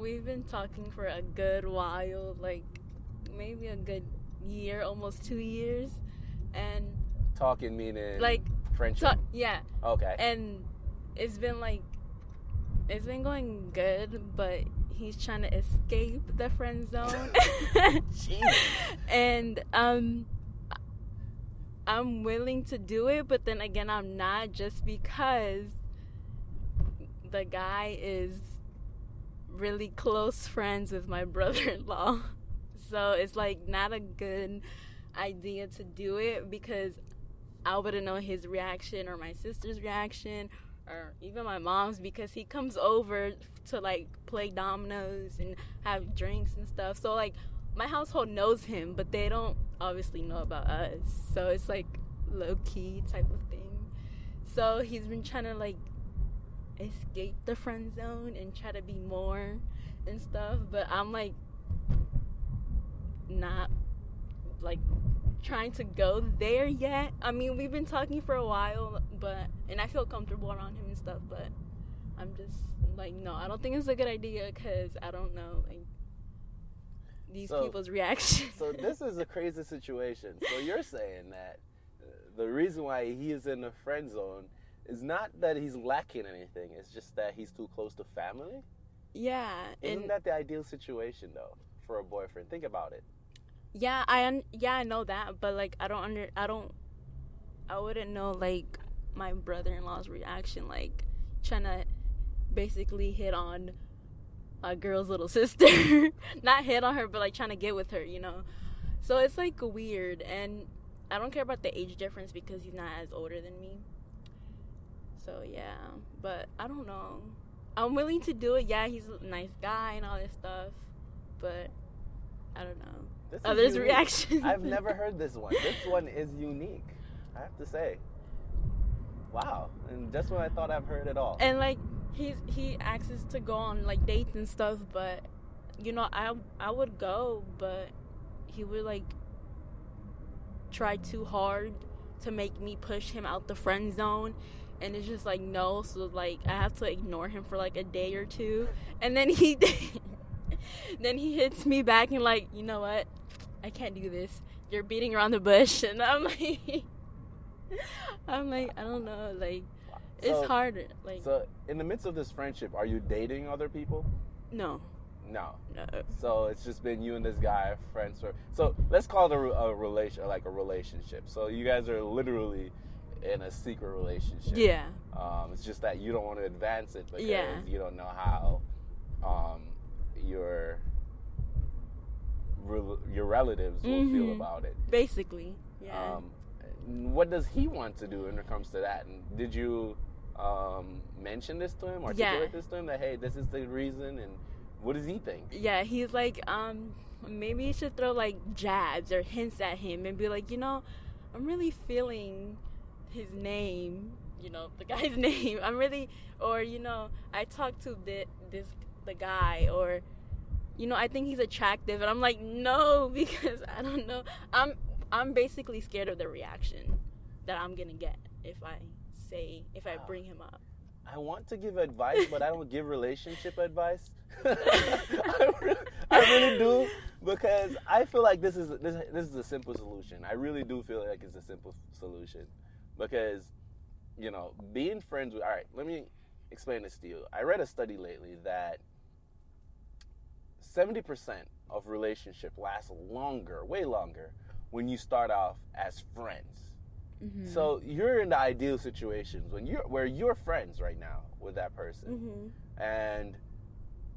we've been talking for a good while, like maybe a good year, almost two years, and Talking meaning like friendship. ta- yeah, okay. and it's been like it's been going good, but he's trying to escape the friend zone. Jeez. and um I'm willing to do it, but then again I'm not just because the guy is really close friends with my brother-in-law. So it's like not a good idea to do it because I wouldn't know his reaction or my sister's reaction or even my mom's because he comes over to like play dominoes and have drinks and stuff. So like my household knows him, but they don't obviously know about us. So it's like low key type of thing. So he's been trying to like escape the friend zone and try to be more and stuff, but I'm like not like trying to go there yet. I mean, we've been talking for a while, but and I feel comfortable around him and stuff, but I'm just like no, I don't think it's a good idea cuz I don't know like these So- people's reactions. so this is a crazy situation. So you're saying that uh, the reason why he is in the friend zone is not that he's lacking anything. It's just that he's too close to family. yeah, Isn't that the ideal situation though for a boyfriend? Think about it. yeah, I un- yeah, I know that, but like I don't under I don't I wouldn't know like my brother-in-law's reaction like trying to basically hit on a girl's little sister. Not hit on her, but like trying to get with her, you know. So it's like weird and I don't care about the age difference because he's not as older than me. So yeah, but I don't know. I'm willing to do it. Yeah, he's a nice guy and all this stuff, but I don't know. This is Others' unique. reaction. I've never heard this one. This one is unique. I have to say. Wow. And just when I thought I've heard it all. and like he's he asks us to go on like dates and stuff but you know i i would go but he would like try too hard to make me push him out the friend zone and it's just like no so like i have to ignore him for like a day or two and then he then he hits me back and like you know what i can't do this you're beating around the bush and i'm like i'm like i don't know like it's So- harder like So, in the midst of this friendship, are you dating other people? no No. no So it's just been you and this guy, friends. For, so let's call it a, a relation, like a relationship. So you guys are literally in a secret relationship. yeah Um, it's just that you don't want to advance it because Yeah. you don't know how um, your your relatives will feel Mhm. about it. basically yeah Um, what does he want to do when it comes to that? And did you um, mention this to him, articulate Yeah. this to him that hey, this is the reason, and what does he think? yeah he's like um maybe you should throw like jabs or hints at him and be like you know i'm really feeling his name you know the guy's name. I'm really or you know i talked to the, this the guy or you know i think he's attractive and i'm like no because i don't know. I'm i'm basically scared of the reaction that i'm gonna get if i say if i bring him up. I want to give advice, but I don't give relationship advice. I, really, I really do because I feel like this is this, this is a simple solution. I really do feel like it's a simple solution because you know being friends with. All right, let me explain this to you. I read a study lately that seventy percent of relationship lasts longer, way longer, when you start off as friends. mm-hmm. So you're in the ideal situations when you're where you're friends right now with that person, mm-hmm. and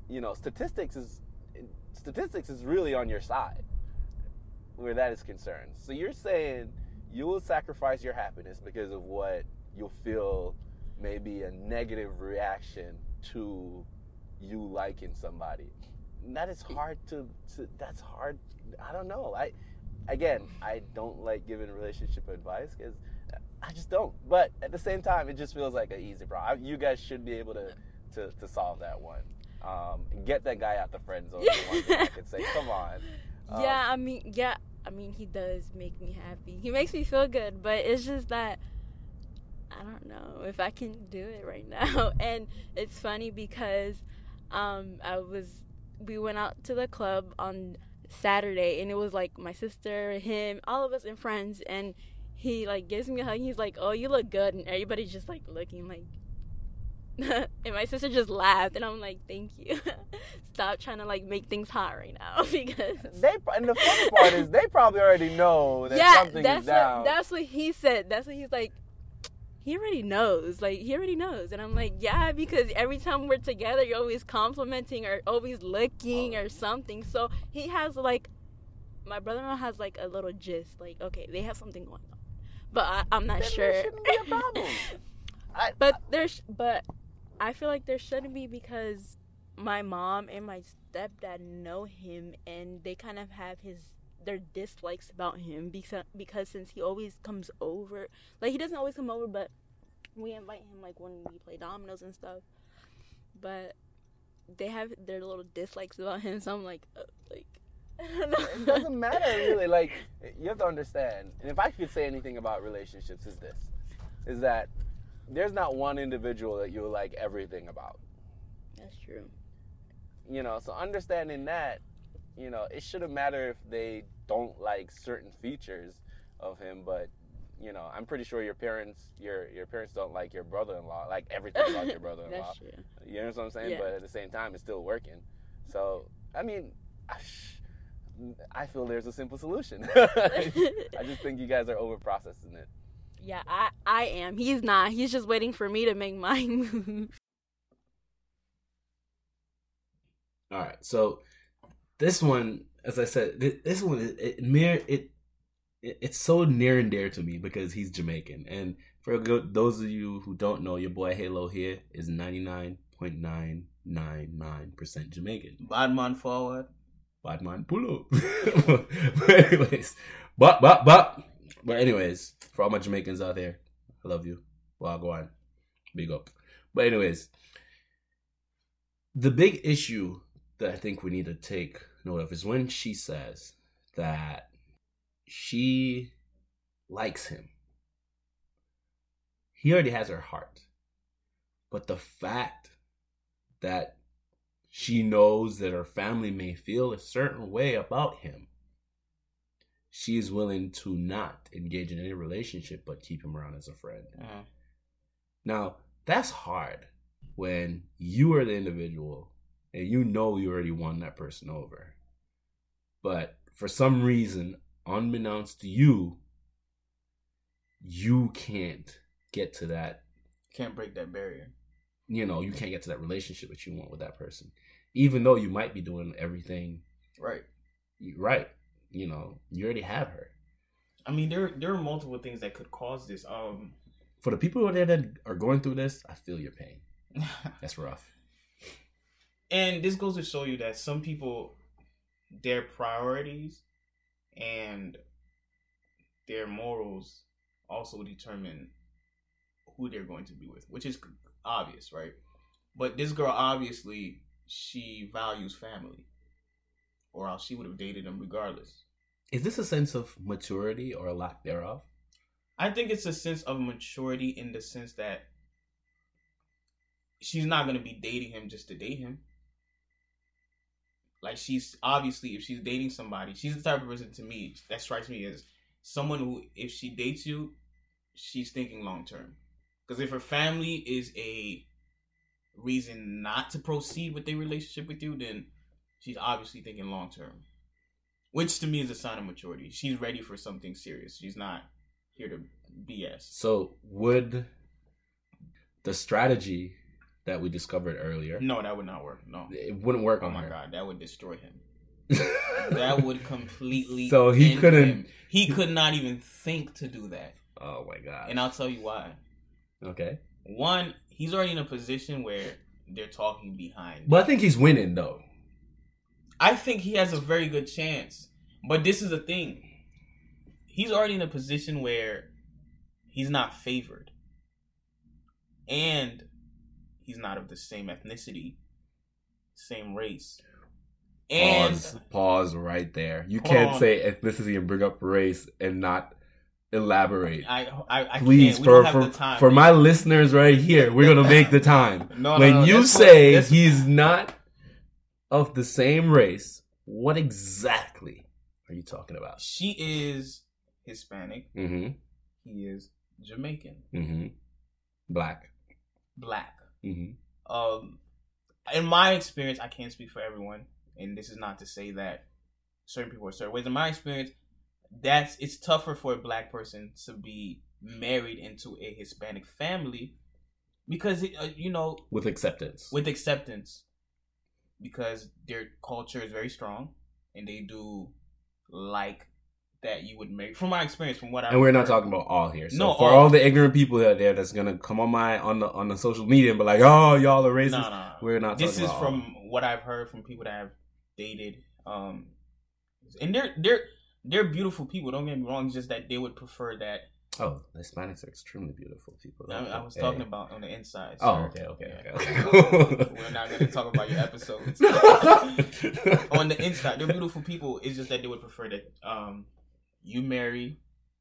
you know statistics is statistics is really on your side where that is concerned. So you're saying you will sacrifice your happiness because of what you'll feel maybe a negative reaction to you liking somebody. And that is hard to, to that's hard. I don't know. I again, I don't like giving relationship advice because I just don't. But at the same time, it just feels like an easy problem. You guys should be able to to, to solve that one. Um, get that guy out the friend zone. I could say, come on. Um, yeah, I mean, yeah, I mean, he does make me happy. He makes me feel good, but it's just that I don't know if I can do it right now. And it's funny because um, I was we went out to the club on Saturday, and it was like my sister, him, all of us, and friends, and he like gives me a hug. He's like, "Oh, you look good," and everybody's just like looking like. and my sister just laughed, and I'm like, "Thank you. Stop trying to like make things hot right now because." They and the funny part is they probably already know that yeah, something that's is down. what that's what he said. That's what he's like. He already knows. Like he already knows, and I'm like, yeah, because every time we're together, you're always complimenting or always looking or oh. something. So he has like, my brother-in-law has like a little gist. Like, okay, they have something going on, but I, I'm not Then sure. there shouldn't be a problem. I, But there's, but I feel like there shouldn't be because my mom and my stepdad know him, and they kind of have his their dislikes about him because because since he always comes over, like he doesn't always come over, but we invite him like when we play dominoes and stuff. But they have their little dislikes about him, so I'm like, uh, like. I don't know. it doesn't matter really. Like you have to understand, and if I could say anything about relationships, is this: is that there's not one individual that you'll like everything about. That's true. You know, so understanding that, you know, it shouldn't matter if they don't like certain features of him, but you know, I'm pretty sure your parents, your your parents don't like your brother-in-law, like everything about your brother-in-law. You know what I'm saying? Yeah. But at the same time, it's still working. So, I mean, I, I feel there's a simple solution. I just think you guys are over processing it. Yeah, I I am. He's not. He's just waiting for me to make my move. All right, so this one, as I said, this one it, it near it, it it's so near and dear to me because he's Jamaican, and for go- those of you who don't know, your boy Halo here is ninety nine point nine nine nine percent Jamaican. Bad man forward. Bad man, pull up. but anyways, but but but but anyways, for all my Jamaicans out there, I love you. Well, go on, big up. But anyways, the big issue that I think we need to take note of is when she says that she likes him. He already has her heart, but the fact that she knows that her family may feel a certain way about him. She is willing to not engage in any relationship but keep him around as a friend. Uh, Now, that's hard when you are the individual and you know you already won that person over. But for some reason, unbeknownst to you, you can't get to that can't break that barrier. you know, you can't get to that relationship that you want with that person. Even though you might be doing everything Right. right. You know, you already have her. I mean, there there are multiple things that could cause this. Um, For the people out there that are going through this, I feel your pain. That's rough. and this goes to show you that some people, their priorities and their morals also determine who they're going to be with, which is obvious, right? But this girl obviously she values family, or else she would have dated him regardless. Is this a sense of maturity or a lack thereof? I think it's a sense of maturity in the sense that she's not going to be dating him just to date him. Like she's obviously, if she's dating somebody, she's the type of person to me that strikes me as someone who, if she dates you, she's thinking long term. Because if her family is a reason not to proceed with their relationship with you, then she's obviously thinking long term. Which to me is a sign of maturity. She's ready for something serious. She's not here to BS. So, would the strategy that we discovered earlier, No, that would not work. No. it wouldn't work Oh on my her. god, that would destroy him. That would completely. So he couldn't- him. He could not even think to do that, oh my god. and I'll tell you why. okay. One, he's already in a position where they're talking behind. But I think he's winning though. I think he has a very good chance. But this is the thing. He's already in a position where he's not favored. And he's not of the same ethnicity, same race. And Pause. Pause right there. You can't on. say ethnicity and bring up race and not elaborate. I I, I Please, can't. We for for, the time. for my listeners right here, we're gonna make the time. No, no, when no, you say what- he's not of the same race, what exactly are you talking about? She is Hispanic. Mm-hmm. He is Jamaican. Mm-hmm. Black. Black. Mm-hmm. Um, in my experience, I can't speak for everyone, and this is not to say that certain people are certain ways. In my experience, that's it's tougher for a black person to be married into a Hispanic family because it, uh, you know With acceptance. with acceptance because their culture is very strong and they do like that you would make from my experience from what I and we're not talking about all here. So No, for all- all the ignorant people out there that's gonna come on my on the on the social media and be like, "Oh, y'all are racist," no, no, no. we're not. this is from all. what I've heard from people that have dated um and they're they're they're beautiful people don't get me wrong it's just that they would prefer that Oh, Hispanics are extremely beautiful people. I, I was Hey. talking about on the inside Oh, okay, okay, Yeah. okay. okay. we're not going to talk about your episodes on the inside they're beautiful people it's just that they would prefer that um you marry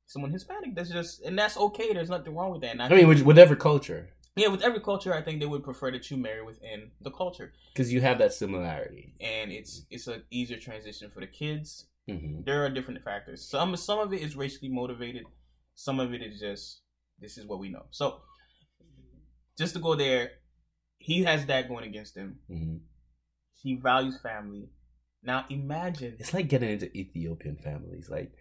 someone Hispanic that's just and that's okay there's nothing wrong with that I, I mean, with, whatever culture, yeah with every culture I think they would prefer that you marry within the culture because you have that similarity. and it's it's an easier transition for the kids hmm there are different factors. Some some of it is racially motivated. Some of it is just this is what we know. So just to go there, he has that going against him. hmm He values family. Now imagine. It's like getting into Ethiopian families. Like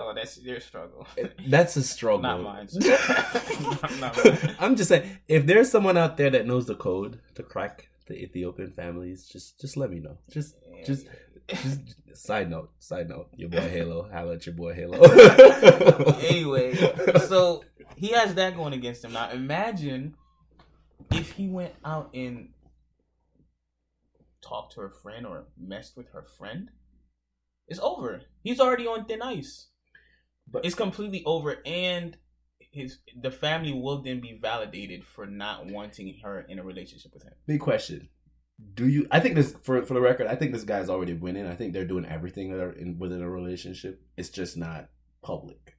Oh, that's their struggle. that's a struggle. Not mine. Not- not mine. I'm just saying, if there's someone out there that knows the code to crack the Ethiopian families, just just let me know. Just just just side note, side note. Your boy Halo, holla at your boy Halo. anyway, so he has that going against him. Now imagine if he went out and talked to her friend or messed with her friend. It's over. He's already on thin ice. But- it's completely over, and his the family will then be validated for not wanting her in a relationship with him. Big question. Do you? I think this for for the record. I think this guy's already winning. I think they're doing everything that are in within a relationship. It's just not public.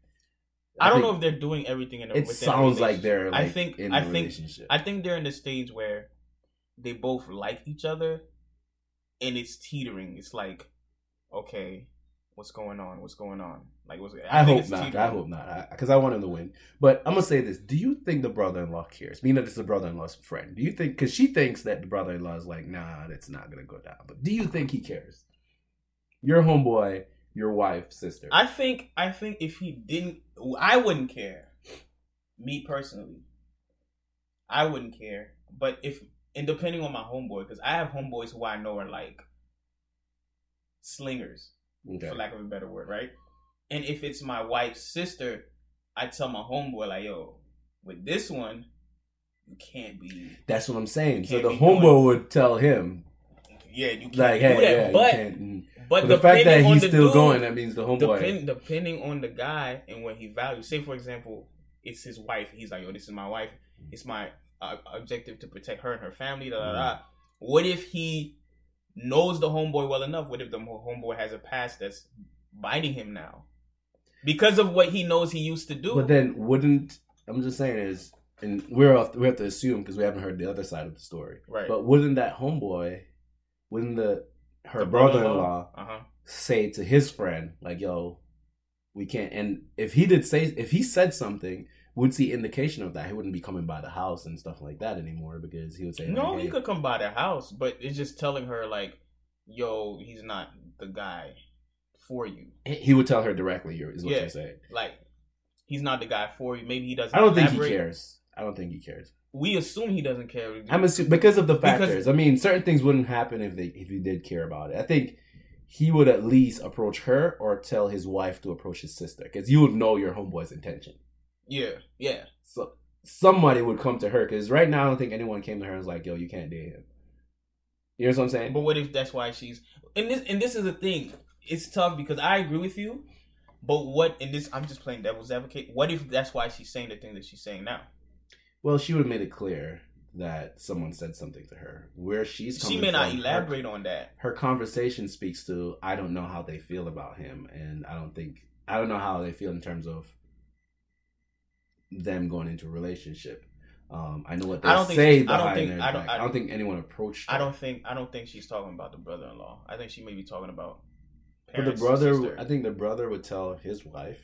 I, don't know if they're doing everything in a it sounds like they're. Like I think in I a think relationship. I think they're in the stage where they both like each other, and it's teetering. It's like, okay, what's going on? What's going on? Like, what's? I, think hope it's not. I hope not. Because I, want him to win. But I'm gonna say this: Do you think the brother-in-law cares? Being that it's the brother-in-law's friend, do you think? Because she thinks that the brother-in-law is like, nah, that's not gonna go down. But do you think he cares? Your homeboy, your wife, sister. I think. I think if he didn't, I wouldn't care. Me personally, I wouldn't care. But if and depending on my homeboy, because I have homeboys who I know are like slingers. Okay. for lack of a better word, right? And if it's my wife's sister, I tell my homeboy like, "Yo, with this one, you can't be, That's what I'm saying. So the homeboy doing- would tell him, yeah, you can't like, do hey, that." yeah, but can't. mm. but But the fact that he's still dude, going, that means the homeboy. depend, depending on the guy and what he values. Say, for example, it's his wife. He's like, "Yo, this is my wife. It's my uh, objective to protect her and her family." Da da da. Mm-hmm. What if he knows the homeboy well enough? What if the homeboy has a past that's biting him now because of what he knows he used to do? But then wouldn't I'm just saying is, and we're off, we have to assume because we haven't heard the other side of the story. right. But wouldn't that homeboy, wouldn't the her The brother-in-law Uh huh. say to his friend like, "Yo, we can't." And if he did say, if he said something, would see indication of that. He wouldn't be coming by the house and stuff like that anymore because he would say, No, like, he hey, could come by the house, but it's just telling her like, "Yo, he's not the guy for you. He would tell her directly. Is what Yeah. you're saying. Like, he's not the guy for you. Maybe he doesn't. I don't think he cares. I don't think he cares. We assume he doesn't care. I'm assuming because of the Because- factors. I mean, certain things wouldn't happen if they if he did care about it. I think he would at least approach her or tell his wife to approach his sister because you would know your homeboy's intention. Yeah, yeah. So somebody would come to her because right now I don't think anyone came to her and was like, "Yo, you can't date him." You know what I'm saying? But what if that's why she's and this and this is the thing. It's tough because I agree with you, but what in this I'm just playing devil's advocate. What if that's why she's saying the thing that she's saying now? Well, she would have made it clear that someone said something to her. Where she's coming She may not from, elaborate on that. Her, her conversation speaks to I don't know how they feel about him, and I don't think I don't know how they feel in terms of them going into a relationship. Um, I know what they I don't think say she's- I don't behind think- their I don't- back. I I don't don't- think anyone approached. Her. I don't think I don't think she's talking about the brother-in-law. I think she may be talking about. But the brother, sister. I think the brother would tell his wife,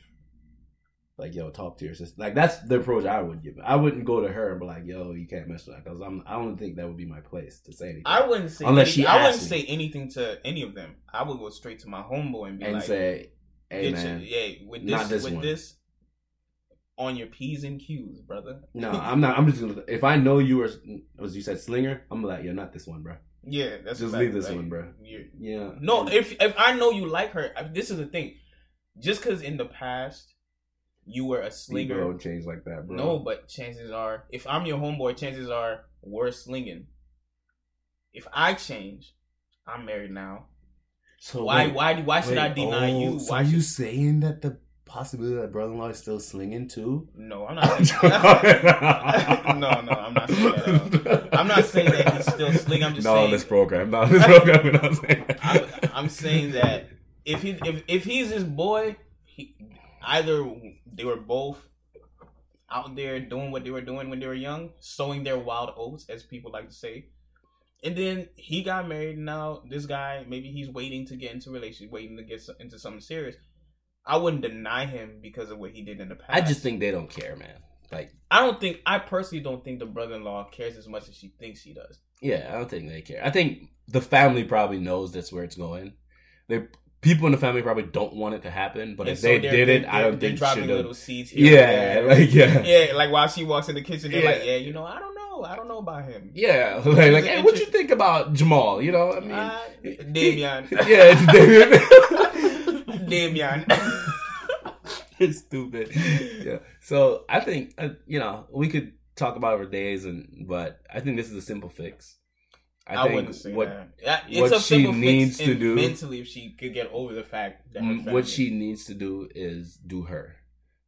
like, "Yo, talk to your sister." Like that's the approach I would give. I wouldn't go to her and be like, "Yo, you can't mess with that," because I'm. I don't think that would be my place to say anything. I wouldn't say Unless anything, she I wouldn't asked say anything to any of them. I would go straight to my homeboy and be and like, say, "Hey, man, your, yeah, with this, this with one." this, on your p's and q's, brother." no, I'm not. I'm just gonna. If I know you were, as you said, slinger, I'm like, "You're not this one, bro." yeah, that's Just leave this like, one, bro. Yeah. No, if if I know you like her, I- this is the thing. Just because in the past you were a Slinger slinger, don't change like that, bro. no, but chances are, if I'm your homeboy, chances are we're slinging. If I change, I'm married now. So Why? wait, Why? Why should I deny oh, you? So Why are should you saying that the possibility that brother-in-law is still slinging too? No, I'm not saying no, no, I'm not saying that. I'm not saying that he's still slinging. I'm just not saying. on this program. Not on this program. We're not saying that. I'm, I'm saying that if he if if he's his boy, he either they were both out there doing what they were doing when they were young, sowing their wild oats, as people like to say. And then he got married. Now this guy, maybe he's waiting to get into relationship, waiting to get into something serious. I wouldn't deny him because of what he did in the past. I just think they don't care, man. Like, I don't think I personally don't think the brother-in-law cares as much as she thinks he does. yeah, I don't think they care. I think the family probably knows that's where it's going. They people in the family probably don't want it to happen, but And if so they did it, I don't they're think dropping little seeds here. Yeah, like yeah. yeah, like while she walks in the kitchen, they're Yeah. like, "Yeah, you know, I don't know, I don't know about him." Yeah, like, like hey, what you think about Jamal? You know, I mean, Uh, Damian. yeah, it's Damian. Damian. it's stupid. Yeah. So I think uh, you know we could talk about it for days, and but I think this is a simple fix. I, I, think wouldn't say what that. It's what a she simple needs to do- mentally if she could get over the fact that her mm, what she needs to do is do her,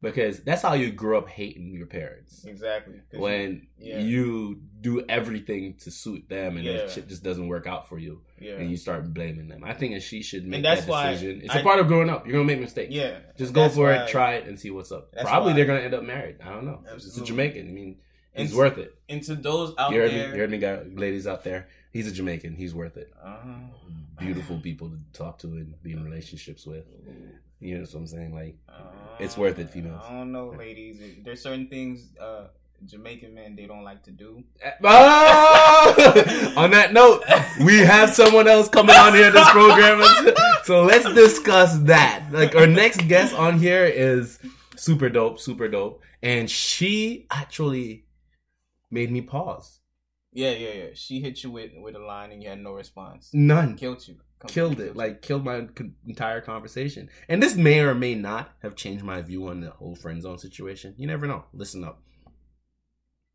because that's how you grow up hating your parents. Exactly. When yeah. you do everything to suit them, and Yeah. shit just doesn't work out for you, yeah, and you start blaming them. I think that she should make that's that why decision. It's I- a part of growing up. You're gonna make mistakes. yeah, Just go for it, try it, and see what's up. Probably they're gonna end up married. I don't know. It's a Jamaican. I mean, And he's s- worth it. And to those out You heard me, there, you heard me, guys, ladies out there. He's a Jamaican. He's worth it. uh, Beautiful people to talk to and be in relationships with. You know what I'm saying? Like, uh, It's worth it, females. I don't know, ladies. There's certain things uh, Jamaican men they don't like to do. Oh! on that note, we have someone else coming on here this program, so let's discuss that. Like our next guest on here is super dope, super dope, and she actually made me pause. Yeah, yeah, yeah. She hit you with with a line and you had no response. None. Killed you. Killed it like killed my entire conversation. And this may or may not have changed my view on the whole friend zone situation. You never know. Listen up